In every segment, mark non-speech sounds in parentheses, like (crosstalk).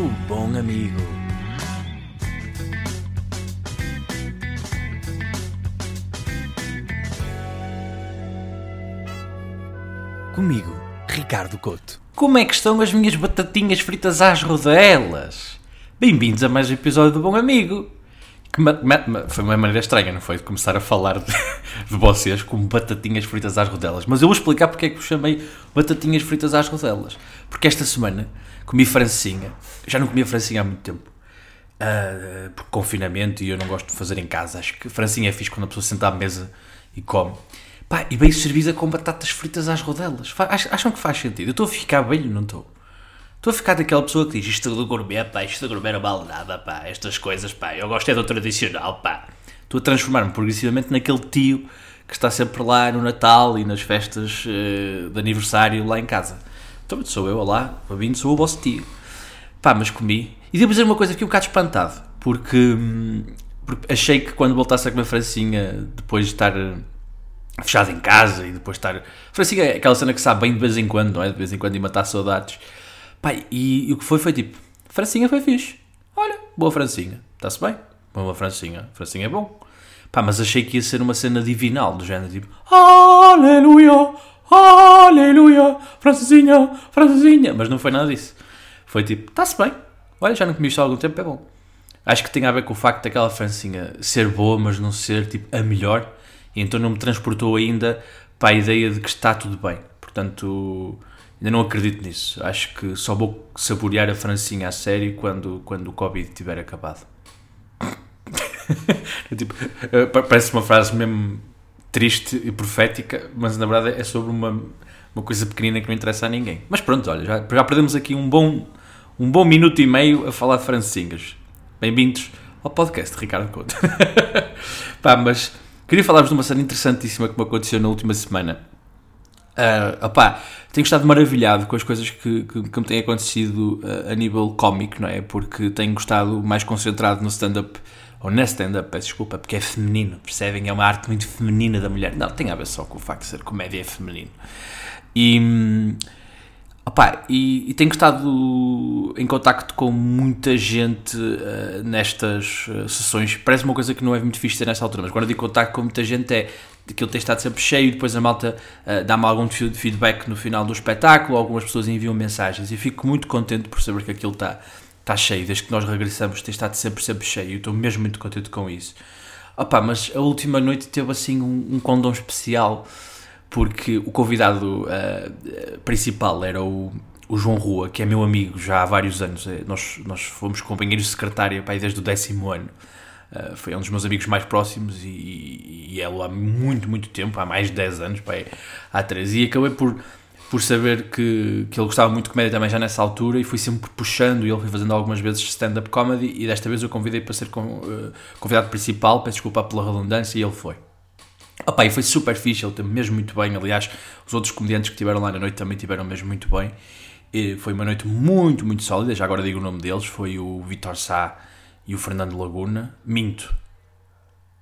o bom amigo. Comigo, Ricardo Couto. Como é que estão as minhas batatinhas fritas às rodelas? Bem-vindos a mais um episódio do Bom Amigo. Ma- ma- ma- foi uma maneira estranha, não foi? De começar a falar de, (laughs) de vocês como batatinhas fritas às rodelas. Mas eu vou explicar porque é que vos chamei batatinhas fritas às rodelas. Porque esta semana comi francinha. Já não comia francinha há muito tempo. Ah, por confinamento e eu não gosto de fazer em casa. Acho que francinha é fixe quando a pessoa senta à mesa e come. Pá, e bem servida com batatas fritas às rodelas. Acham que faz sentido? Eu estou a ficar velho, não estou? Estou a ficar daquela pessoa que diz isto do gourmet, pá, isto do gourmet não vale nada, pá, estas coisas, pá, eu gosto é do tradicional, pá. Estou a transformar-me progressivamente naquele tio que está sempre lá no Natal e nas festas eh, de aniversário lá em casa. Então sou eu, olá, bem-vindo, sou o vosso tio. Pá, mas comi. E devo dizer uma coisa, fiquei um bocado espantado, porque, hum, porque achei que quando voltasse a comer francinha, depois de estar eh, fechado em casa e depois estar. Francinha é aquela cena que sabe bem de vez em quando, não é? De vez em quando e matar saudades. Pá, e, e o que foi foi tipo: Francinha foi fixe. Olha, boa Francinha. Está-se bem? Boa Francinha. Francinha é bom. Pá, mas achei que ia ser uma cena divinal, do género tipo: Aleluia, Aleluia, Francinha, Francinha. Mas não foi nada disso. Foi tipo: Está-se bem. Olha, já não comi isto há algum tempo, é bom. Acho que tem a ver com o facto daquela francinha ser boa, mas não ser tipo a melhor, e então não me transportou ainda para a ideia de que está tudo bem. Portanto, ainda não acredito nisso. Acho que só vou saborear a francinha a sério quando, quando o Covid tiver acabado. (laughs) É tipo, pa- parece uma frase mesmo triste e profética, mas na verdade é sobre uma, uma coisa pequenina que não interessa a ninguém. Mas pronto, olha, já, já perdemos aqui um bom, um bom minuto e meio a falar de francinhas. Bem-vindos ao podcast Ricardo Couto. (laughs) Pá, mas queria falar-vos de uma cena interessantíssima que me aconteceu na última semana. Ah, opá, tenho estado maravilhado com as coisas que, que, que me têm acontecido ah, a nível cómico, não é? Porque tenho gostado mais concentrado no stand-up, ou na stand-up, peço desculpa, porque é feminino, percebem? É uma arte muito feminina da mulher. Não, tem a ver só com o facto de ser comédia é feminino. E, opá, e, e tenho estado em contacto com muita gente ah, nestas ah, sessões. Parece uma coisa que não é muito fixe ter nesta altura, mas quando eu digo contacto com muita gente é aquilo tem estado sempre cheio, depois a malta ah, dá-me algum fe- feedback no final do espetáculo, algumas pessoas enviam mensagens e fico muito contente por saber que aquilo está está cheio, desde que nós regressamos tem estado sempre, sempre cheio, estou mesmo muito contente com isso. Opa, mas a última noite teve assim um, um condom especial, porque o convidado ah, principal era o, o João Rua, que é meu amigo já há vários anos, É, nós, nós fomos companheiros pá, aí desde o décimo ano. Uh, foi um dos meus amigos mais próximos e, e, é lá há muito, muito tempo, há mais de 10 anos, pá, há 13. E acabei por, por saber que, que ele gostava muito de comédia também já nessa altura e fui sempre puxando e ele foi fazendo algumas vezes stand-up comedy e desta vez eu convidei para ser uh, convidado principal, peço desculpa pela redundância e ele foi. Opa, e foi super fixe, ele teve mesmo muito bem. Aliás, os outros comediantes que tiveram lá na noite também tiveram mesmo muito bem. E foi uma noite muito, muito sólida. Já agora digo o nome deles: foi o Vitor Sá e o Fernando Laguna. Minto,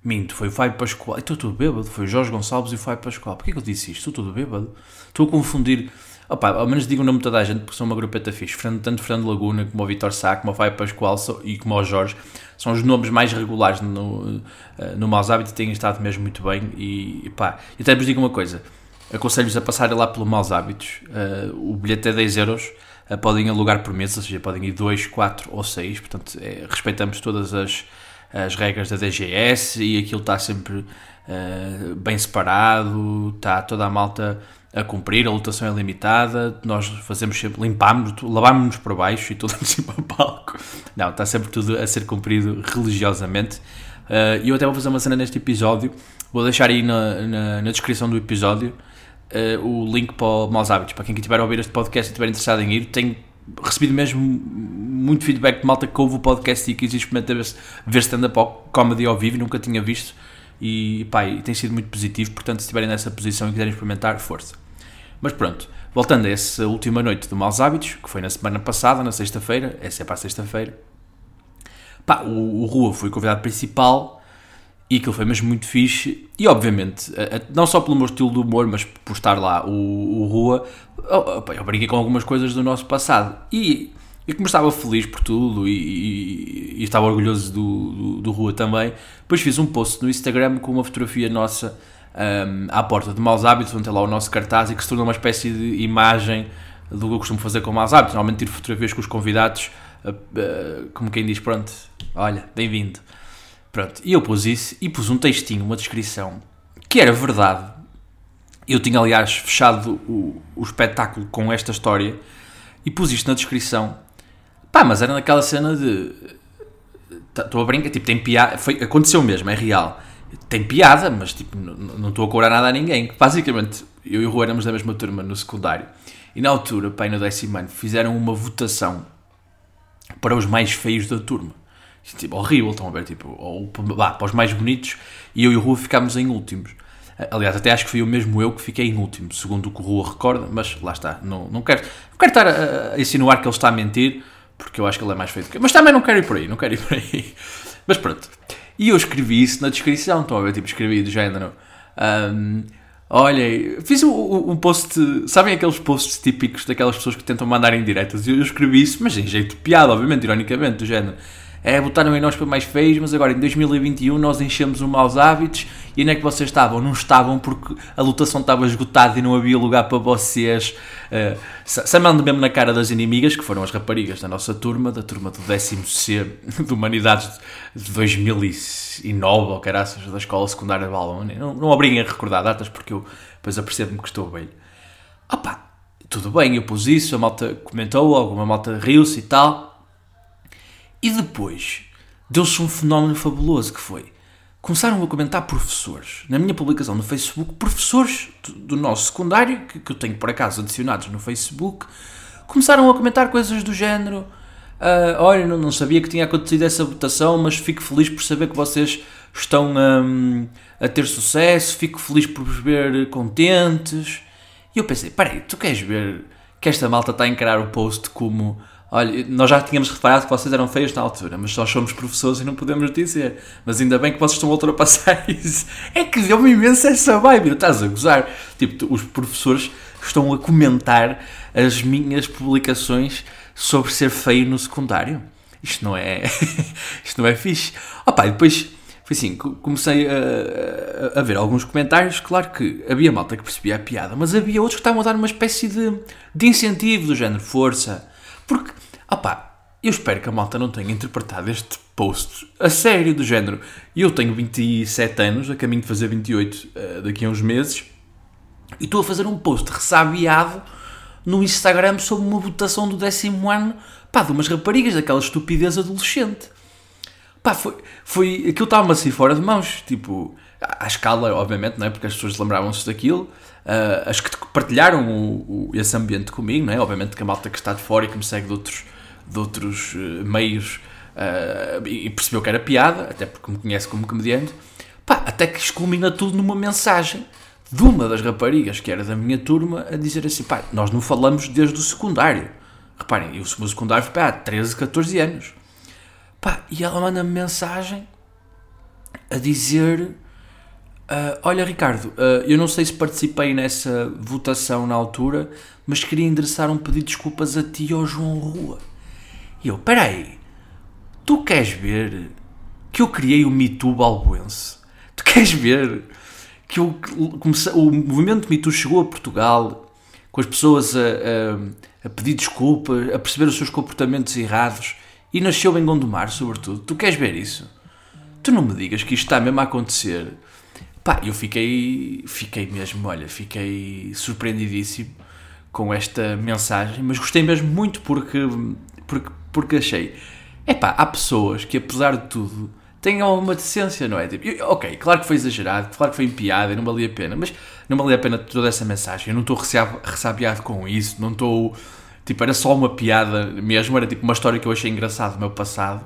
minto, foi o Fábio Pascoal. Estou tudo bêbado. Foi o Jorge Gonçalves e o Fábio Pascoal. Porquê que eu disse isto? Estou tudo bêbado. Estou a confundir. Opa, ao menos digo o nome de toda a gente porque são uma grupeta fixe. Tanto Fernando Laguna como o Vitor Sá, como o Fábio Pascoal e como o Jorge são os nomes mais regulares no, eh, no Maus Hábitos e têm estado mesmo muito bem. E, e pá, e até vos digo uma coisa: aconselho-vos a passarem lá pelo Maus Hábitos. Eh, o bilhete é 10 euros. Eh, podem alugar por mês, ou seja, podem ir 2, 4 ou 6. Portanto, eh, respeitamos todas as, as regras da DGS e aquilo está sempre eh, bem separado. Está toda a malta a cumprir, a lotação é limitada. Nós fazemos sempre, limpámos, lavámos-nos por baixo e tudo em cima do palco. Não, está sempre tudo a ser cumprido religiosamente. E eu até vou fazer uma cena neste episódio. Vou deixar aí na, na, na descrição do episódio eh, o link para o Maus Hábitos. Para quem estiver a ouvir este podcast e estiver interessado em ir, tenho recebido mesmo muito feedback de malta que ouve o podcast e quis experimentar ver, ver stand-up comedy ao vivo, nunca tinha visto. E, pá, tem sido muito positivo. Portanto, se estiverem nessa posição e quiserem experimentar, força. Mas pronto, voltando a essa última noite do Maus Hábitos, que foi na semana passada, na sexta-feira, essa é para a sexta-feira. Pá, o, o Rua foi o convidado principal e aquilo foi mesmo muito fixe. E obviamente, não só pelo meu estilo de humor, mas por estar lá o, o Rua, pá, eu brinquei com algumas coisas do nosso passado. E E como estava feliz por tudo e, e, e estava orgulhoso do, do, do, Rua também, depois fiz um post no Instagram com uma fotografia nossa um, à porta de Maus Hábitos, onde tem lá o nosso cartaz e que se tornou uma espécie de imagem do que eu costumo fazer com Maus Hábitos. Normalmente tiro fotografias com os convidados, como quem diz, pronto, olha, bem-vindo. Pronto, e eu pus isso e pus um textinho, uma descrição, que era verdade. Eu tinha, aliás, fechado o, o espetáculo com esta história e pus isto na descrição. Pá, mas era naquela cena de. Estou a brincar, tipo, tem piada. Foi, aconteceu mesmo, é real. Tem piada, mas tipo, não estou a cobrar nada a ninguém. Basicamente, eu e o Rui éramos da mesma turma no secundário. E na altura, pai, no décimo ano, fizeram uma votação para os mais feios da turma. Tipo, horrível, estão a ver? Tipo, ou, bah, para os mais bonitos. E eu e o Rua ficámos em últimos. Aliás, até acho que fui o mesmo eu que fiquei em último, segundo o que o Rua recorda, mas lá está. Não, não, quero, quero estar a, a insinuar que ele está a mentir, porque eu acho que ele é mais feito que eu. Mas também não quero ir por aí, não quero ir por aí. (laughs) Mas pronto. E eu escrevi isso na descrição, estão a ver? Tipo, escrevi do género. Um, olha, fiz um, um, post. Sabem aqueles posts típicos daquelas pessoas que tentam mandar em diretas? Eu, eu escrevi isso, mas em jeito de piada, obviamente, ironicamente, do género é, botaram em nós para mais feios, mas agora em 2021 nós enchemos os maus hábitos e onde é que vocês estavam? Não estavam porque a lotação estava esgotada e não havia lugar para vocês. Uh, Samando mesmo na cara das inimigas, que foram as raparigas da nossa turma, da turma do décimo C (laughs) de Humanidades de 2009, ou caraças, da escola secundária de Balone. Não, não obriguem a recordar datas porque eu depois apercebo-me que estou velho. Opa, tudo bem, eu pus isso, a malta comentou, alguma malta riu-se e tal. E depois deu-se um fenómeno fabuloso que foi. Começaram a comentar professores. Na minha publicação no Facebook, professores do, nosso secundário, que, que, eu tenho por acaso adicionados no Facebook, começaram a comentar coisas do género. Uh, olha, não, não, sabia que tinha acontecido essa votação, mas fico feliz por saber que vocês estão um, a ter sucesso, fico feliz por vos ver contentes. E eu pensei, peraí, tu queres ver que esta malta está a encarar o post como Olha, nós já tínhamos reparado que vocês eram feios na altura, mas nós somos professores e não podemos dizer. Mas ainda bem que vocês estão a ultrapassar (laughs) isso. É que deu-me imenso essa vibe. Estás a gozar. Tipo, os professores estão a comentar as minhas publicações sobre ser feio no secundário. Isto não é. (laughs) isto não é fixe. Opa, e depois foi assim, comecei a, a, ver alguns comentários, claro que havia malta que percebia a piada, mas havia outros que estavam a dar uma espécie de, de incentivo do género, força, porque, opá, eu espero que a malta não tenha interpretado este post a sério, do género. Eu tenho 27 anos, a caminho de fazer 28 uh, eh, daqui a uns meses, e estou a fazer um post ressabiado no Instagram sobre uma votação do décimo ano, pá, de umas raparigas, daquela estupidez adolescente. Pá, foi, foi aquilo estava-me assim fora de mãos, tipo, à escala, obviamente, não é? Porque as pessoas lembravam-se daquilo, uh, as que partilharam o, o, esse ambiente comigo, não é? Obviamente que a malta que está de fora e que me segue de outros, de outros uh, meios uh, e percebeu que era piada, até porque me conhece como comediante, pá, até que esculmina tudo numa mensagem de uma das raparigas que era da minha turma a dizer assim, pá, nós não falamos desde o secundário. Reparem, eu, meu secundário pá, há 13, 14 anos. Pá, e ela manda-me mensagem a dizer Uh, olha, Ricardo, uh, eu não sei se participei nessa votação na altura, mas queria endereçar um pedido de desculpas a ti e ao João Rua. E eu, peraí, tu queres ver que eu criei o Me Too balbuense? Tu queres ver que eu comecei, o movimento Me Too chegou a Portugal com as pessoas a, a, a pedir desculpa, a perceber os seus comportamentos errados e nasceu em Gondomar, sobretudo. Tu queres ver isso? Tu não me digas que isto está mesmo a acontecer Pá, eu fiquei, fiquei mesmo, olha, fiquei surpreendidíssimo com esta mensagem, mas gostei mesmo muito porque, porque, porque achei, é pá, há pessoas que apesar de tudo têm alguma decência, não é? Tipo, eu, ok, claro que foi exagerado, claro que foi em piada não valia a pena, mas não valia a pena toda essa mensagem, eu não estou ressabiado com isso, não estou, tipo, era só uma piada mesmo, era tipo uma história que eu achei engraçado do meu passado,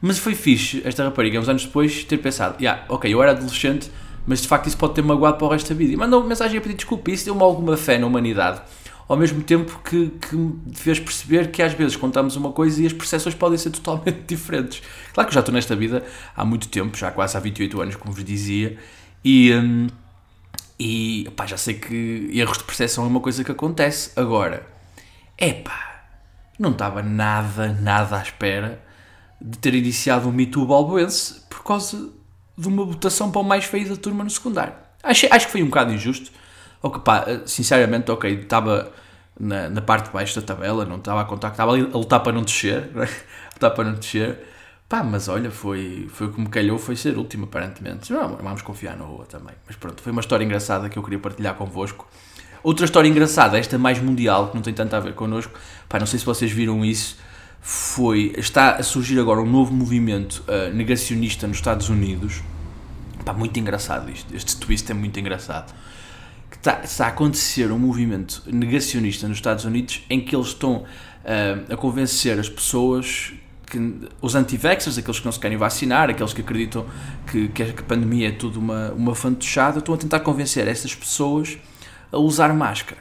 mas foi fixe esta rapariga, uns anos depois, ter pensado, yeah, ok, eu era adolescente, mas de facto isso pode ter magoado para o resto da vida. E mandou uma mensagem a pedir desculpa. Isso deu-me alguma fé na humanidade. Ao mesmo tempo que, que me fez perceber que às vezes contamos uma coisa e as percepções podem ser totalmente (laughs) diferentes. Claro que já estou nesta vida há muito tempo, já quase há 28 anos, como vos dizia, e, hum, e pá, já sei que erros de percepção é uma coisa que acontece. Agora, é pá, não estava nada, nada à espera de ter iniciado um Me Too balboense por causa de uma votação para o mais feio da turma no secundário. Acho, acho que foi um bocado injusto. que pá, sinceramente, ok, estava na, na, parte de baixo da tabela, não estava a contar que estava ali a lutar para não descer, (laughs) a lutar para não descer. Pá, mas olha, foi, foi como calhou, foi ser último, aparentemente. Não, vamos confiar na rua também. Mas pronto, foi uma história engraçada que eu queria partilhar convosco. Outra história engraçada, esta mais mundial, que não tem tanto a ver connosco, pá, não sei se vocês viram isso, foi, está a surgir agora um novo movimento uh, negacionista nos Estados Unidos, pá, muito engraçado isto, este twist é muito engraçado, que está, está a acontecer um movimento negacionista nos Estados Unidos em que eles estão uh, a convencer as pessoas que, os anti-vaxxers, aqueles que não se querem vacinar, aqueles que acreditam que, que a pandemia é tudo uma, uma fantochada, estão a tentar convencer essas pessoas a usar máscara.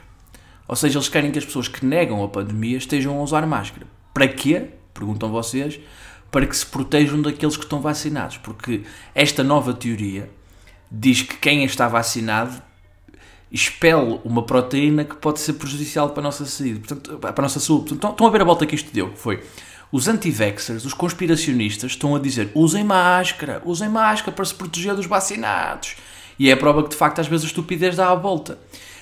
Ou seja, eles querem que as pessoas que negam a pandemia estejam a usar máscara. Para quê? Perguntam vocês. Para que se protejam daqueles que estão vacinados. Porque esta nova teoria diz que quem está vacinado expele uma proteína que pode ser prejudicial para a nossa saúde. Portanto, para a nossa saúde. Portanto, estão a ver a volta que isto deu. Foi os anti-vaxxers, os conspiracionistas, estão a dizer usem máscara, usem máscara para se proteger dos vacinados. E é a prova que, de facto, às vezes a estupidez dá a volta.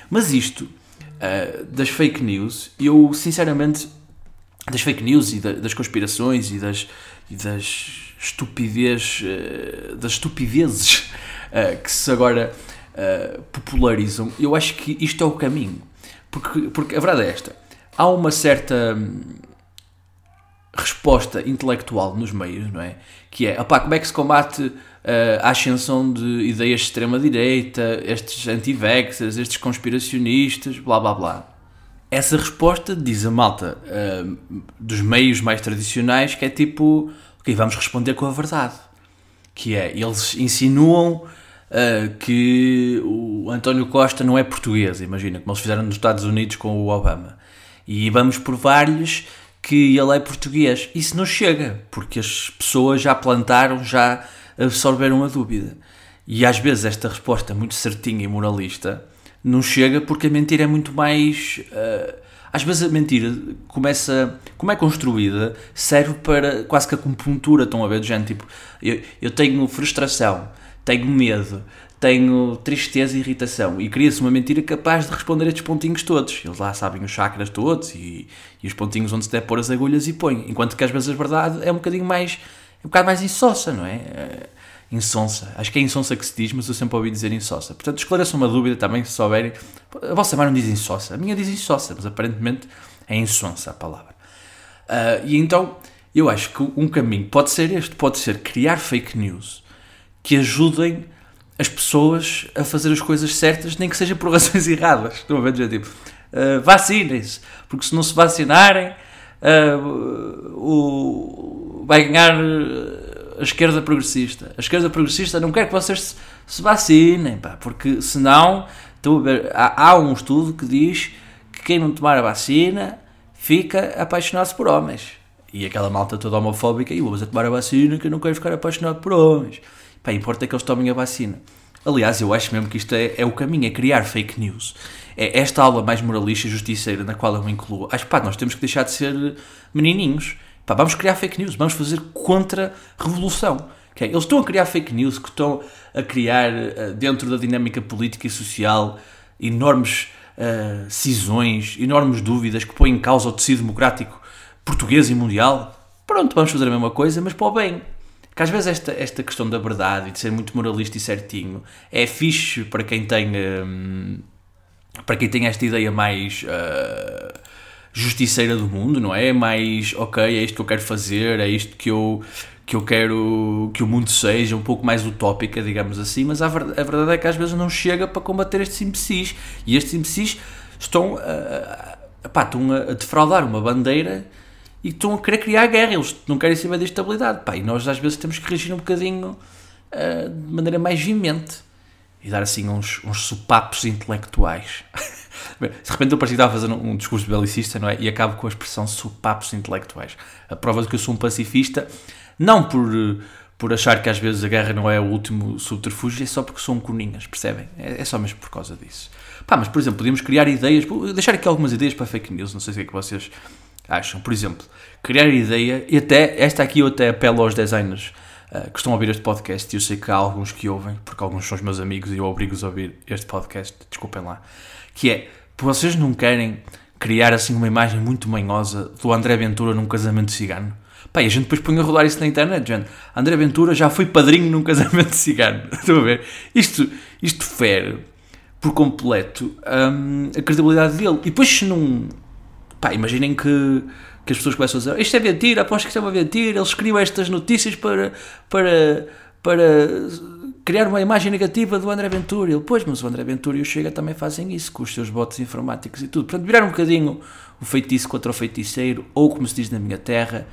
Mas isto uh, das fake news, eu sinceramente, das fake news e da, das conspirações e das, e das estupidez, uh, das estupidezes uh, (laughs) que se agora popularizam, eu acho que isto é o caminho. Porque, porque a verdade é esta: há uma certa resposta intelectual nos meios, não é? Que é, opá, como é que se combate uh, a ascensão de ideias de extrema-direita, estes anti-vaxxers, estes conspiracionistas, blá blá blá. Essa resposta diz a malta uh, dos meios mais tradicionais que é tipo, ok, vamos responder com a verdade. Que é, eles insinuam uh, que o António Costa não é português, imagina, como eles fizeram nos Estados Unidos com o Obama. E vamos provar-lhes que ele é português. Isso não chega, porque as pessoas já plantaram, já absorveram a dúvida. E às vezes esta resposta muito certinha e moralista não chega porque a mentira é muito mais. Uh, às vezes a mentira começa. Como é construída, serve para quase que a acupuntura. Estão a ver? Do género tipo, eu, eu tenho frustração, tenho medo, tenho tristeza e irritação. E cria-se uma mentira capaz de responder estes pontinhos todos. Eles lá sabem os chakras todos e, e os pontinhos onde se deve pôr as agulhas e põe. Enquanto que às vezes a verdade é um bocadinho mais é um bocado mais insossa, não é? Insonsa. Acho que é insonsa que se diz, mas eu sempre ouvi dizer insossa. Portanto, esclareçam uma dúvida também, se souberem. A vossa mãe não diz insossa, a minha diz insossa, mas aparentemente é insonsa a palavra. Uh, e então, eu acho que um caminho pode ser este, pode ser criar fake news que ajudem as pessoas a fazer as coisas certas, nem que seja por razões (laughs) erradas. Estão a ver? Tipo, uh, vacinem-se, porque se não se vacinarem, uh, o vai ganhar a esquerda progressista. A esquerda progressista não quer que vocês se, se vacinem, pá, porque senão há, há um estudo que diz que quem não tomar a vacina fica apaixonado por homens. E aquela malta toda homofóbica, e vou a tomar a vacina que eu não quero ficar apaixonado por homens. Pá, importa que eles tomem a vacina. Aliás, eu acho mesmo que isto é, é o caminho, é criar fake news. É esta aula mais moralista e justiceira na qual eu me incluo. Acho que nós temos que deixar de ser menininhos. Pá, vamos criar fake news, vamos fazer contra-revolução. Okay? Eles estão a criar fake news que estão a criar, uh, dentro da dinâmica política e social, enormes uh, cisões, enormes dúvidas que põem em causa o tecido democrático português e mundial. Pronto, vamos fazer a mesma coisa, mas para o bem. Que às vezes esta, esta questão da verdade e de ser muito moralista e certinho é fixe para quem tem, um, para quem tem esta ideia mais. Uh, justiceira do mundo, não é? Mais, ok, é isto que eu quero fazer, é isto que eu, que eu quero que o mundo seja, um pouco mais utópica, digamos assim, mas a verdade, a é que às vezes não chega para combater estes imbecis. E estes imbecis estão a, pá, estão a defraudar uma bandeira e estão a querer criar guerra. Eles não querem saber da estabilidade. Pá, e nós às vezes temos que reagir um bocadinho uh, de maneira mais vimente e dar assim uns, uns sopapos intelectuais. (laughs) De repente eu parecia que estava fazer um, discurso belicista, não é? E acabo com a expressão sopapos intelectuais. A prova de que eu sou um pacifista, não por, por achar que às vezes a guerra não é o último subterfúgio, é só porque sou um coninhas, percebem? É, é só mesmo por causa disso. Pá, mas por exemplo, podíamos criar ideias, deixar aqui algumas ideias para fake news, não sei se é que vocês acham? Por exemplo, criar ideia, e até, esta aqui eu até apelo aos designers que estão a ouvir este podcast, e eu sei que há alguns que ouvem, porque alguns são os meus amigos e eu obrigo-os a ouvir este podcast, desculpem lá, que é, vocês não querem criar assim uma imagem muito manhosa do André Ventura num casamento cigano? Pá, e a gente depois põe a rodar isso na internet, gente. André Ventura já foi padrinho num casamento (laughs) cigano. Estão a ver? Isto, isto fere por completo hum, a credibilidade dele. E depois se não... Pá, imaginem que, que as pessoas começam a dizer isto é mentira, aposto que isto é uma mentira, eles criam estas notícias para, para, para criar uma imagem negativa do André Ventura. Ele, pois, mas o André Ventura e o Chega também fazem isso com os seus bots informáticos e tudo. Portanto, virar um bocadinho o feitiço contra o feiticeiro, ou como se diz na minha terra,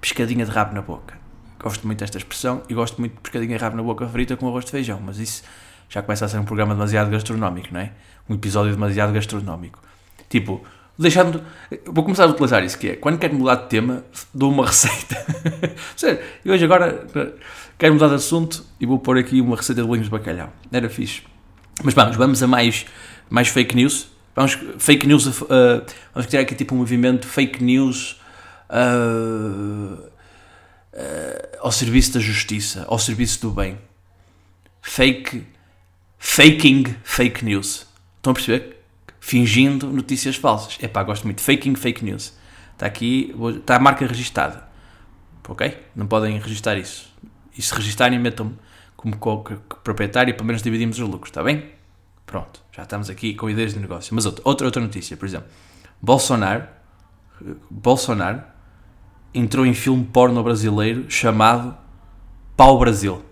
pescadinha de rabo na boca. Gosto muito desta expressão e gosto muito de pescadinha de rabo na boca frita com arroz de feijão, mas isso já começa a ser um programa demasiado gastronómico, não é? Um episódio demasiado gastronómico. Tipo, deixando. Vou começar a utilizar isso que é. Quando quero mudar de tema, dou uma receita. (laughs) Sério, e hoje agora quero mudar de assunto e vou pôr aqui uma receita de bolinhos de bacalhau. Era fixe. Mas vamos, vamos a mais, mais fake news. Vamos, fake news, uh, vamos criar aqui tipo um movimento fake news uh, uh, ao serviço da justiça, ao serviço do bem. Fake, faking fake news. Estão a perceber? Fingindo notícias falsas. É pá, gosto muito. Faking fake news. Está aqui, está a marca registada. Ok? Não podem registrar isso. E se registarem, metam-me como proprietário para menos dividirmos os lucros. Está bem? Pronto. Já estamos aqui com ideias de negócio. Mas outra, outra, outra notícia, por exemplo. Bolsonaro, Bolsonaro entrou em filme porno brasileiro chamado Pau Brasil.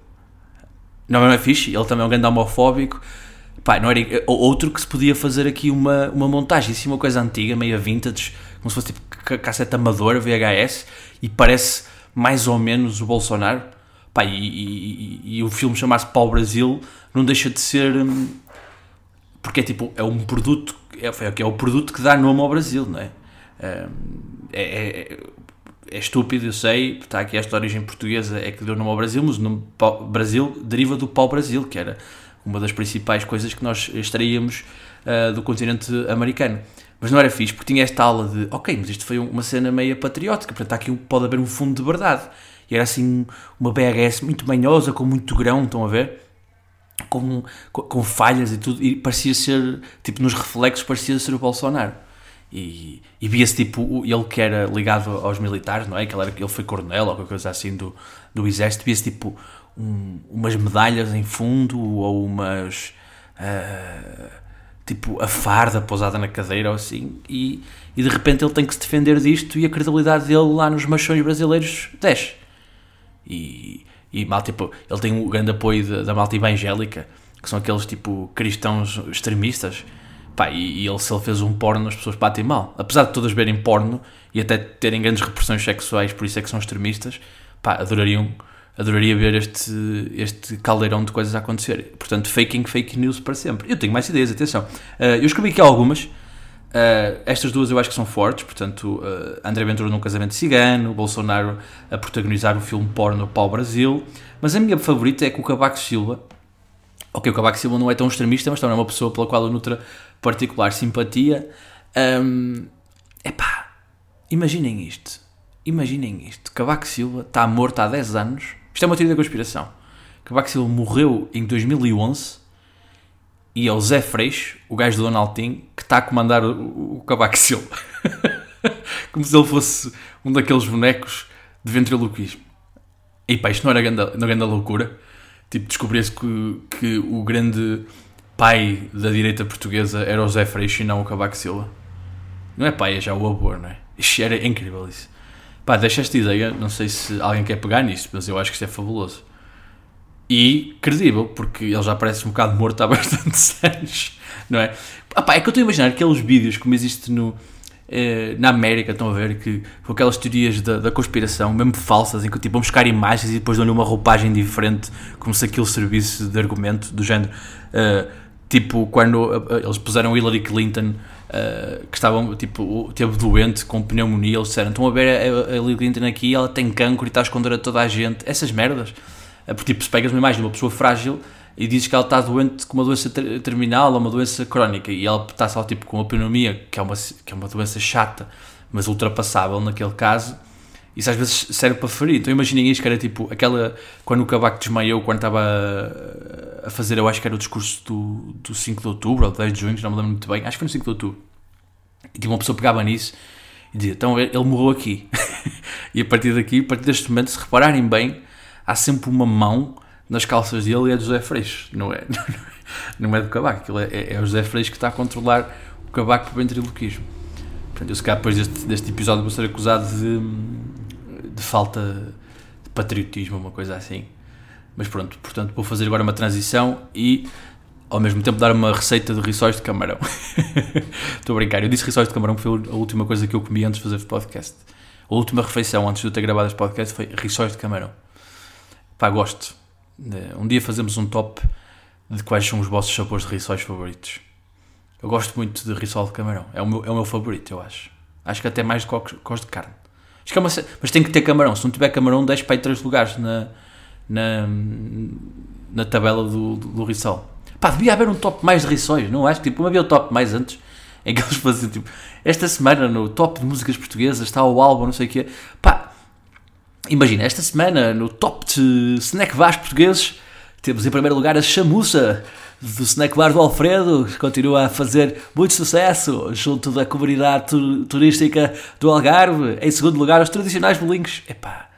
Não é fixe? Ele também é um grande homofóbico. Pá, não era outro que se podia fazer aqui uma, uma montagem, assim, uma coisa antiga, meio vintage, como se fosse tipo cassete amador, VHS, e parece mais ou menos o Bolsonaro. Pá, e, e, e, o filme chamar-se Pau Brasil não deixa de ser. Hum, porque é tipo, é um produto, é, é, é o produto que dá nome ao Brasil, não é? Hum, é, é, é estúpido, eu sei, está aqui esta origem portuguesa é que deu nome ao Brasil, mas o nome Brasil deriva do pau-brasil, que era uma das principais coisas que nós extraíamos uh, do continente americano. Mas não era fixe, porque tinha esta aula de, ok, mas isto foi uma cena meio patriótica, portanto aqui pode haver um fundo de verdade. E era assim uma BRS muito manhosa, com muito grão, estão a ver? Com, com, com falhas e tudo, e parecia ser, tipo, nos reflexos parecia ser o Bolsonaro e, e via-se tipo ele que era ligado aos militares, não é? Que ele, era, ele foi coronel ou qualquer coisa assim do, do exército, via-se tipo um, umas medalhas em fundo ou umas uh, tipo a farda pousada na cadeira ou assim, e, e de repente ele tem que se defender disto e a credibilidade dele lá nos machões brasileiros desce. E, e mal, tipo, ele tem o grande apoio da, da malta evangélica, que são aqueles tipo cristãos extremistas Pá, e, e, ele, se ele fez um porno, as pessoas batem mal. Apesar de todas verem porno e até terem grandes repressões sexuais, por isso é que são extremistas, pá, adorariam, adoraria ver este, este caldeirão de coisas a acontecer. Portanto, faking fake news para sempre. Eu tenho mais ideias, atenção. Uh, eu escrevi aqui algumas. Uh, estas duas eu acho que são fortes, portanto, uh, André Ventura num casamento cigano, Bolsonaro a protagonizar o filme porno Pau Brasil, mas a minha favorita é com o Cavaco Silva. Ok, o Cavaco Silva não é tão extremista, mas também é uma pessoa pela qual eu nutro particular simpatia. Um, epá, imaginem isto. Imaginem isto. Cavaco Silva está morto há 10 anos. Isto é uma teoria da conspiração. Cavaco Silva morreu em 2011 e é o Zé Freixo, o gajo do Donaldinho, que está a comandar o, o Silva. (laughs) Como se ele fosse um daqueles bonecos de ventriloquismo. E pá, isto não era grande, não era grande loucura. Tipo, descobria-se que, que o grande pai da direita portuguesa era o Zé Freixo e não o Cavaco Silva. Não é pai, é já o avô, não é? Isto era incrível isso. Pá, deixa esta ideia, não sei se alguém quer pegar nisso, mas eu acho que isto é fabuloso. E credível, porque ele já parece um bocado morto há (laughs) bastantes anos, não é? Ah, pá, é que eu estou a imaginar aqueles vídeos como existe no, eh, na América, estão a ver, que com aquelas teorias da, da conspiração, mesmo falsas, em que tipo, vão buscar imagens e depois dão-lhe uma roupagem diferente, como se aquilo servisse de argumento, do género. Uh, Tipo, quando uh, eles puseram Hillary Clinton, uh, que estavam, tipo, teve doente com pneumonia, eles disseram: estão a ver a, a aqui, ela tem cancro e está a esconder a toda a gente. Essas merdas. Uh, porque, tipo, se pegas uma imagem de uma pessoa frágil e dizes que ela está doente com uma doença ter terminal ou uma doença crónica e ela está só, tipo, com uma pneumonia, que é uma, que é uma doença chata, mas ultrapassável naquele caso. Isso às vezes serve para ferir. Então imaginem isto que era tipo aquela. Quando o Cavaco desmaiou, quando estava a, fazer, eu acho que era o discurso do, do 5 de outubro ou 10 de junho, não me lembro muito bem. Acho que foi no 5 de outubro. E tipo, uma pessoa pegava nisso e dizia: Então ele morreu aqui. (laughs) e a partir daqui, a partir deste momento, se repararem bem, há sempre uma mão nas calças dele e é de José Freixo. (laughs) Não é, não é do Cavaco. É, é o José Freixo que está a controlar o Cavaco por ventriloquismo. Portanto, eu se calhar depois deste, deste episódio vou ser acusado de de falta de patriotismo, uma coisa assim. Mas pronto, portanto, vou fazer agora uma transição e ao mesmo tempo dar uma receita de rissóis de camarão. (laughs) Estou a brincar, eu disse rissóis de camarão porque foi a última coisa que eu comi antes de fazer o podcast. A última refeição antes de eu ter gravado este podcast foi rissóis de camarão. Pá, gosto. Um dia fazemos um top de quais são os vossos sabores de rissóis favoritos. Eu gosto muito de rissol de camarão. É o meu, é o meu favorito, eu acho. Acho que até mais do que gosto de carne. Acho que é uma, mas tem que ter camarão. Se não tiver camarão, deixe para aí três lugares na, na, na tabela do, do, do Rissol. Pá, devia haver um top mais de Rissóis, não acho? Tipo, não havia o top mais antes, (laughs) em que eles faziam tipo, esta semana no top de músicas portuguesas está o álbum, não sei o quê. Pá, imagina, esta semana no top de snack bars portugueses temos em primeiro lugar a Chamuça do Snack Bar do Alfredo, que continua a fazer muito sucesso junto da comunidade turística do Algarve. Em segundo lugar, os tradicionais bolinhos. Epá,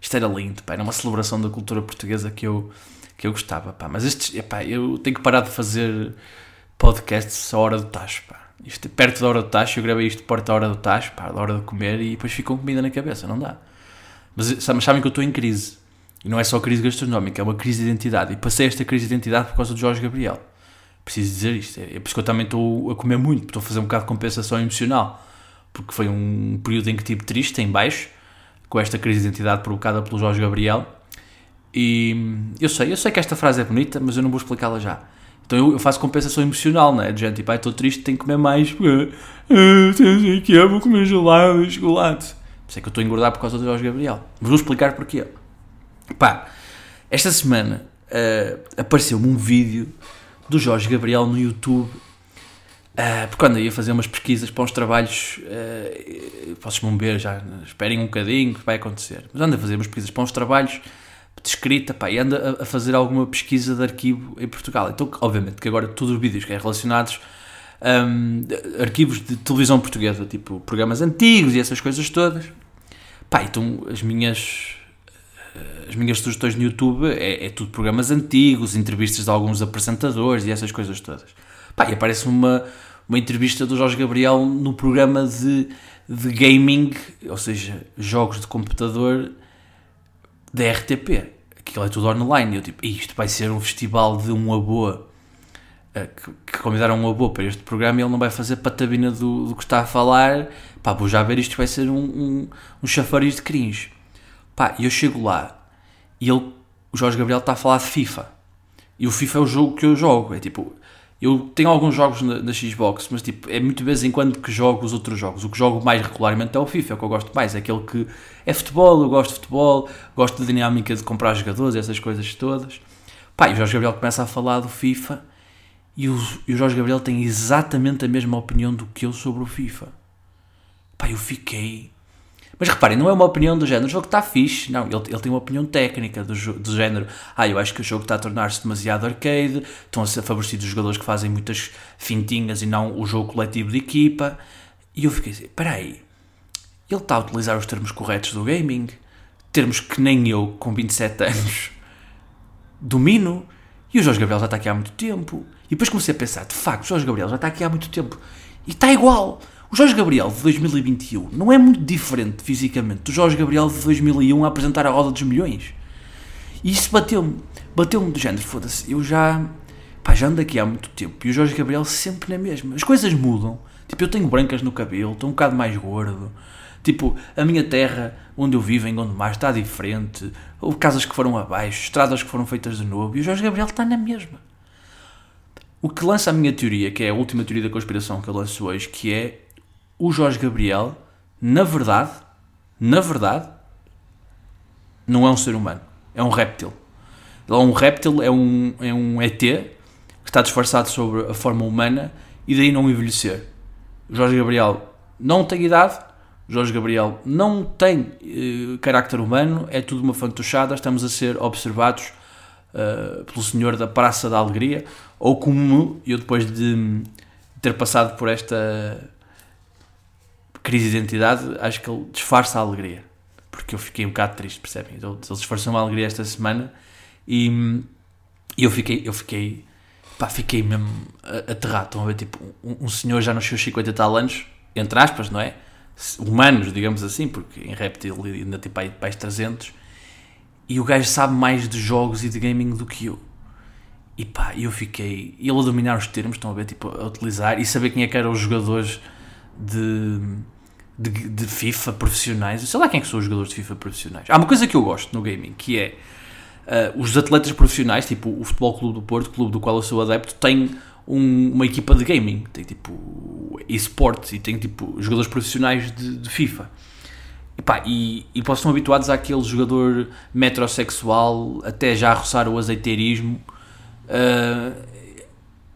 isto era lindo, pá, era uma celebração da cultura portuguesa que eu, que eu gostava, pá. Mas estes, epá, eu tenho que parar de fazer podcasts à hora do tacho, pá. Isto, perto da hora do tacho, eu gravei isto perto da hora do tacho, pá, da hora de comer e depois ficou comida na cabeça, não dá. Mas sabem que eu estou em crise e não é só crise gastronómica, é uma crise de identidade. E passei esta crise de identidade por causa do Jorge Gabriel. Preciso dizer isto. É, é por isso que eu também estou a comer muito, estou a fazer um bocado de compensação emocional. Porque foi um período em que estive triste, em baixo, com esta crise de identidade provocada pelo Jorge Gabriel. E eu sei, eu sei que esta frase é bonita, mas eu não vou explicá-la já. Então eu, faço compensação emocional, não é? De gente, tipo, estou triste, tenho que comer mais. (laughs) que eu vou comer gelado e chocolate. Isso é que eu estou a engordar por causa do Jorge Gabriel. Mas vou explicar porquê. Pá, esta semana uh, apareceu-me um vídeo do Jorge Gabriel no YouTube. Uh, porque quando eu ia fazer umas pesquisas para uns trabalhos, uh, vocês ver já, esperem um bocadinho que vai acontecer. Mas ando a fazer umas pesquisas para uns trabalhos de escrita, pá, e ando a, a, fazer alguma pesquisa de arquivo em Portugal. Então, obviamente, que agora todos os vídeos que é relacionados um, arquivos de televisão portuguesa, tipo programas antigos e essas coisas todas. Pá, então as minhas as minhas sugestões no YouTube é, é, tudo programas antigos, entrevistas de alguns apresentadores e essas coisas todas. Pá, e aparece uma, uma entrevista do Jorge Gabriel no programa de, de gaming, ou seja, jogos de computador da RTP. Aquilo é tudo online. Eu tipo, isto vai ser um festival de um aboa. Eh, que, convidaram um avô para este programa e ele não vai fazer patabina do, do que está a falar. Pá, vou já ver isto vai ser um, um, um chafariz de cringe. Pá, e eu chego lá e ele, o Jorge Gabriel está a falar de FIFA. E o FIFA é o jogo que eu jogo. É tipo, eu tenho alguns jogos na, na, Xbox, mas tipo, é muito de vez em quando que jogo os outros jogos. O que jogo mais regularmente é o FIFA, é o que eu gosto mais. É aquele que é futebol, eu gosto de futebol, gosto da dinâmica de comprar jogadores, essas coisas todas. Pá, e o Jorge Gabriel começa a falar do FIFA e o, e o Jorge Gabriel tem exatamente a mesma opinião do que eu sobre o FIFA. Pá, eu fiquei mas reparem, não é uma opinião do género, o jogo está fixe. Não, ele, ele tem uma opinião técnica do, do género. Ah, eu acho que o jogo está a tornar-se demasiado arcade, estão a ser favorecidos os jogadores que fazem muitas fintinhas e não o jogo coletivo de equipa. E eu fiquei assim, aí, ele está a utilizar os termos corretos do gaming, termos que nem eu, com 27 (laughs) anos, domino, e o Jorge Gabriel já está aqui há muito tempo. E depois comecei a pensar, de facto, o Jorge Gabriel já está aqui há muito tempo. E está igual. O Jorge Gabriel de 2021 não é muito diferente fisicamente do Jorge Gabriel de 2001 a apresentar a Roda dos Milhões. E isso bateu-me. Bateu-me do género, foda-se, eu já. Pá, já ando aqui há muito tempo e o Jorge Gabriel sempre na mesma. As coisas mudam. Tipo, eu tenho brancas no cabelo, estou um bocado mais gordo. Tipo, a minha terra, onde eu vivo, em Gondomar, está diferente. Houve casas que foram abaixo, estradas que foram feitas de novo e o Jorge Gabriel está na mesma. O que lança a minha teoria, que é a última teoria da conspiração que eu lanço hoje, que é o Jorge Gabriel, na verdade, na verdade, não é um ser humano. É um réptil. Ele é um réptil, é um, é um ET que está disfarçado sobre a forma humana e daí não envelhecer. Jorge Gabriel não tem idade, Jorge Gabriel não tem uh, carácter humano, é tudo uma fantochada, estamos a ser observados uh, pelo senhor da Praça da Alegria, ou como eu depois de ter passado por esta crise de identidade, acho que ele disfarça a alegria, porque eu fiquei um bocado triste, percebem? Ele, ele disfarçou uma alegria esta semana e, e eu fiquei, eu fiquei, pá, fiquei mesmo aterrado, estão a ver, tipo, um, um senhor já nos seus 50 tal anos, entre aspas, não é? Humanos, digamos assim, porque em Reptil ainda tem mais 300, e o gajo sabe mais de jogos e de gaming do que eu. E pá, eu fiquei. Ele a dominar os termos, estão a ver, tipo, a utilizar e saber quem é que eram os jogadores de, de, de, FIFA profissionais. Sei lá quem é que são os jogadores de FIFA profissionais. Há uma coisa que eu gosto no gaming, que é uh, os atletas profissionais, tipo o Futebol Clube do Porto, clube do qual eu sou adepto, tem um, uma equipa de gaming, tem tipo esportes e tem tipo jogadores profissionais de, de FIFA. E, pá, e, e habituados àquele jogador metrosexual, até já a roçar o azeiteirismo. Uh,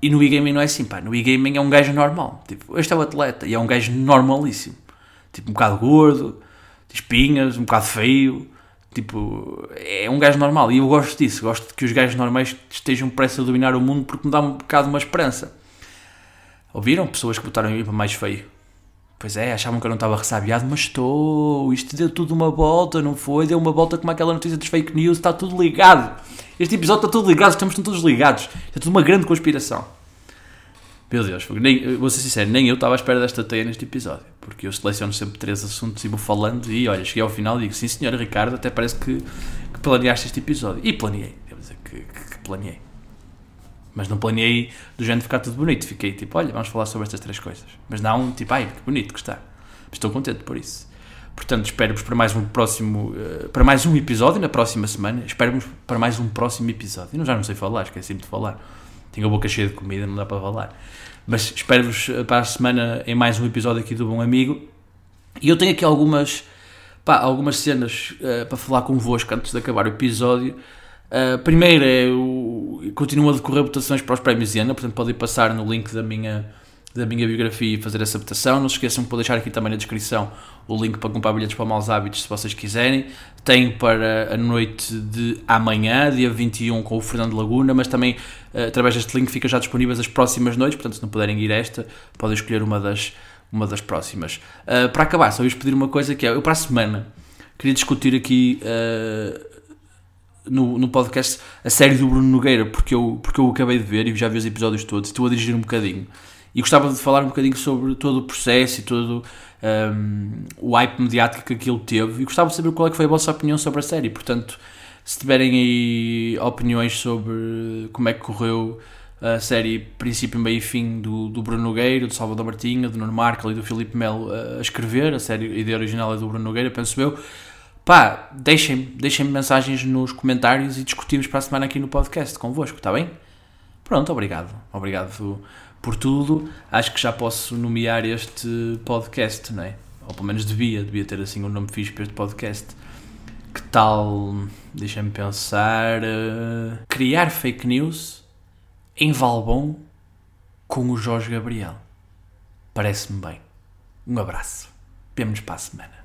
e no e-gaming não é assim, pá. No e-gaming é um gajo normal. Tipo, este é o atleta e é um gajo normalíssimo. Tipo, um bocado gordo, de espinhas, um bocado feio. Tipo, é um gajo normal. E eu gosto disso. Gosto de que os gajos normais estejam prestes a dominar o mundo porque me dá um bocado uma esperança. Ouviram? Pessoas que botaram em para mais feio. Pois é, achavam que eu não estava ressabiado, mas estou. Isto deu tudo uma volta, não foi? Deu uma volta como aquela notícia dos fake news, está tudo ligado. Este episódio está tudo ligado, estamos todos ligados. É tudo uma grande conspiração. Meu Deus, nem, vou ser sincero, nem eu estava à espera desta teia neste episódio, porque eu seleciono sempre três assuntos e vou falando e olha, cheguei ao final e digo, sim senhor Ricardo, até parece que, que planeaste este episódio. E planeei, devo dizer que, que, que planeei. Mas não planeei do género ficar tudo bonito. Fiquei tipo, olha, vamos falar sobre estas três coisas. Mas não, tipo, ai, que bonito que está. Estou contente por isso. Portanto, espero-vos para mais um próximo, uh, para mais um episódio na próxima semana. Espero-vos para mais um próximo episódio. Eu já não sei falar, esqueci-me de falar. Tenho a boca cheia de comida, não dá para falar. Mas espero-vos eh, para a semana em mais um episódio aqui do Bom Amigo. E eu tenho aqui algumas, pá, algumas cenas uh, para falar convosco antes de acabar o episódio. Uh, primeiro é o. A decorrer votações para os prémios de ano, portanto podem passar no link da minha, da minha biografia e fazer essa votação. Não se esqueçam que vou deixar aqui também na descrição o link para comprar bilhetes para maus hábitos se vocês quiserem. Tenho para a noite de amanhã, dia 21, com o Fernando Laguna, mas também uh, através deste link fica já disponíveis as próximas noites, portanto se não puderem ir esta, podem escolher uma das, uma das próximas. Uh, para acabar, só vos pedir uma coisa que é, eu para a semana queria discutir aqui no, no podcast a série do Bruno Nogueira, porque eu, porque eu acabei de ver e já vi os episódios todos, estou a dirigir um bocadinho. E gostava de falar um bocadinho sobre todo o processo e todo um, o hype mediático que aquilo teve, e gostava de saber qual é que foi a vossa opinião sobre a série. Portanto, se tiverem aí opiniões sobre como é que correu a série princípio, meio e fim do, do Bruno Nogueira, do Salvador Martinha, do Nuno Markel e do Filipe Melo a escrever, a série a ideia original é do Bruno Nogueira, penso eu, pá, deixem-me deixem mensagens nos comentários e discutimos para a semana aqui no podcast convosco, está bem? Pronto, obrigado. Obrigado por tudo. Acho que já posso nomear este podcast, não é? Ou pelo menos devia, devia ter assim um nome fixe para este podcast. Que tal, deixem-me pensar, uh, criar fake news em Valbom com o Jorge Gabriel. Parece-me bem. Um abraço. Vemo-nos para a semana.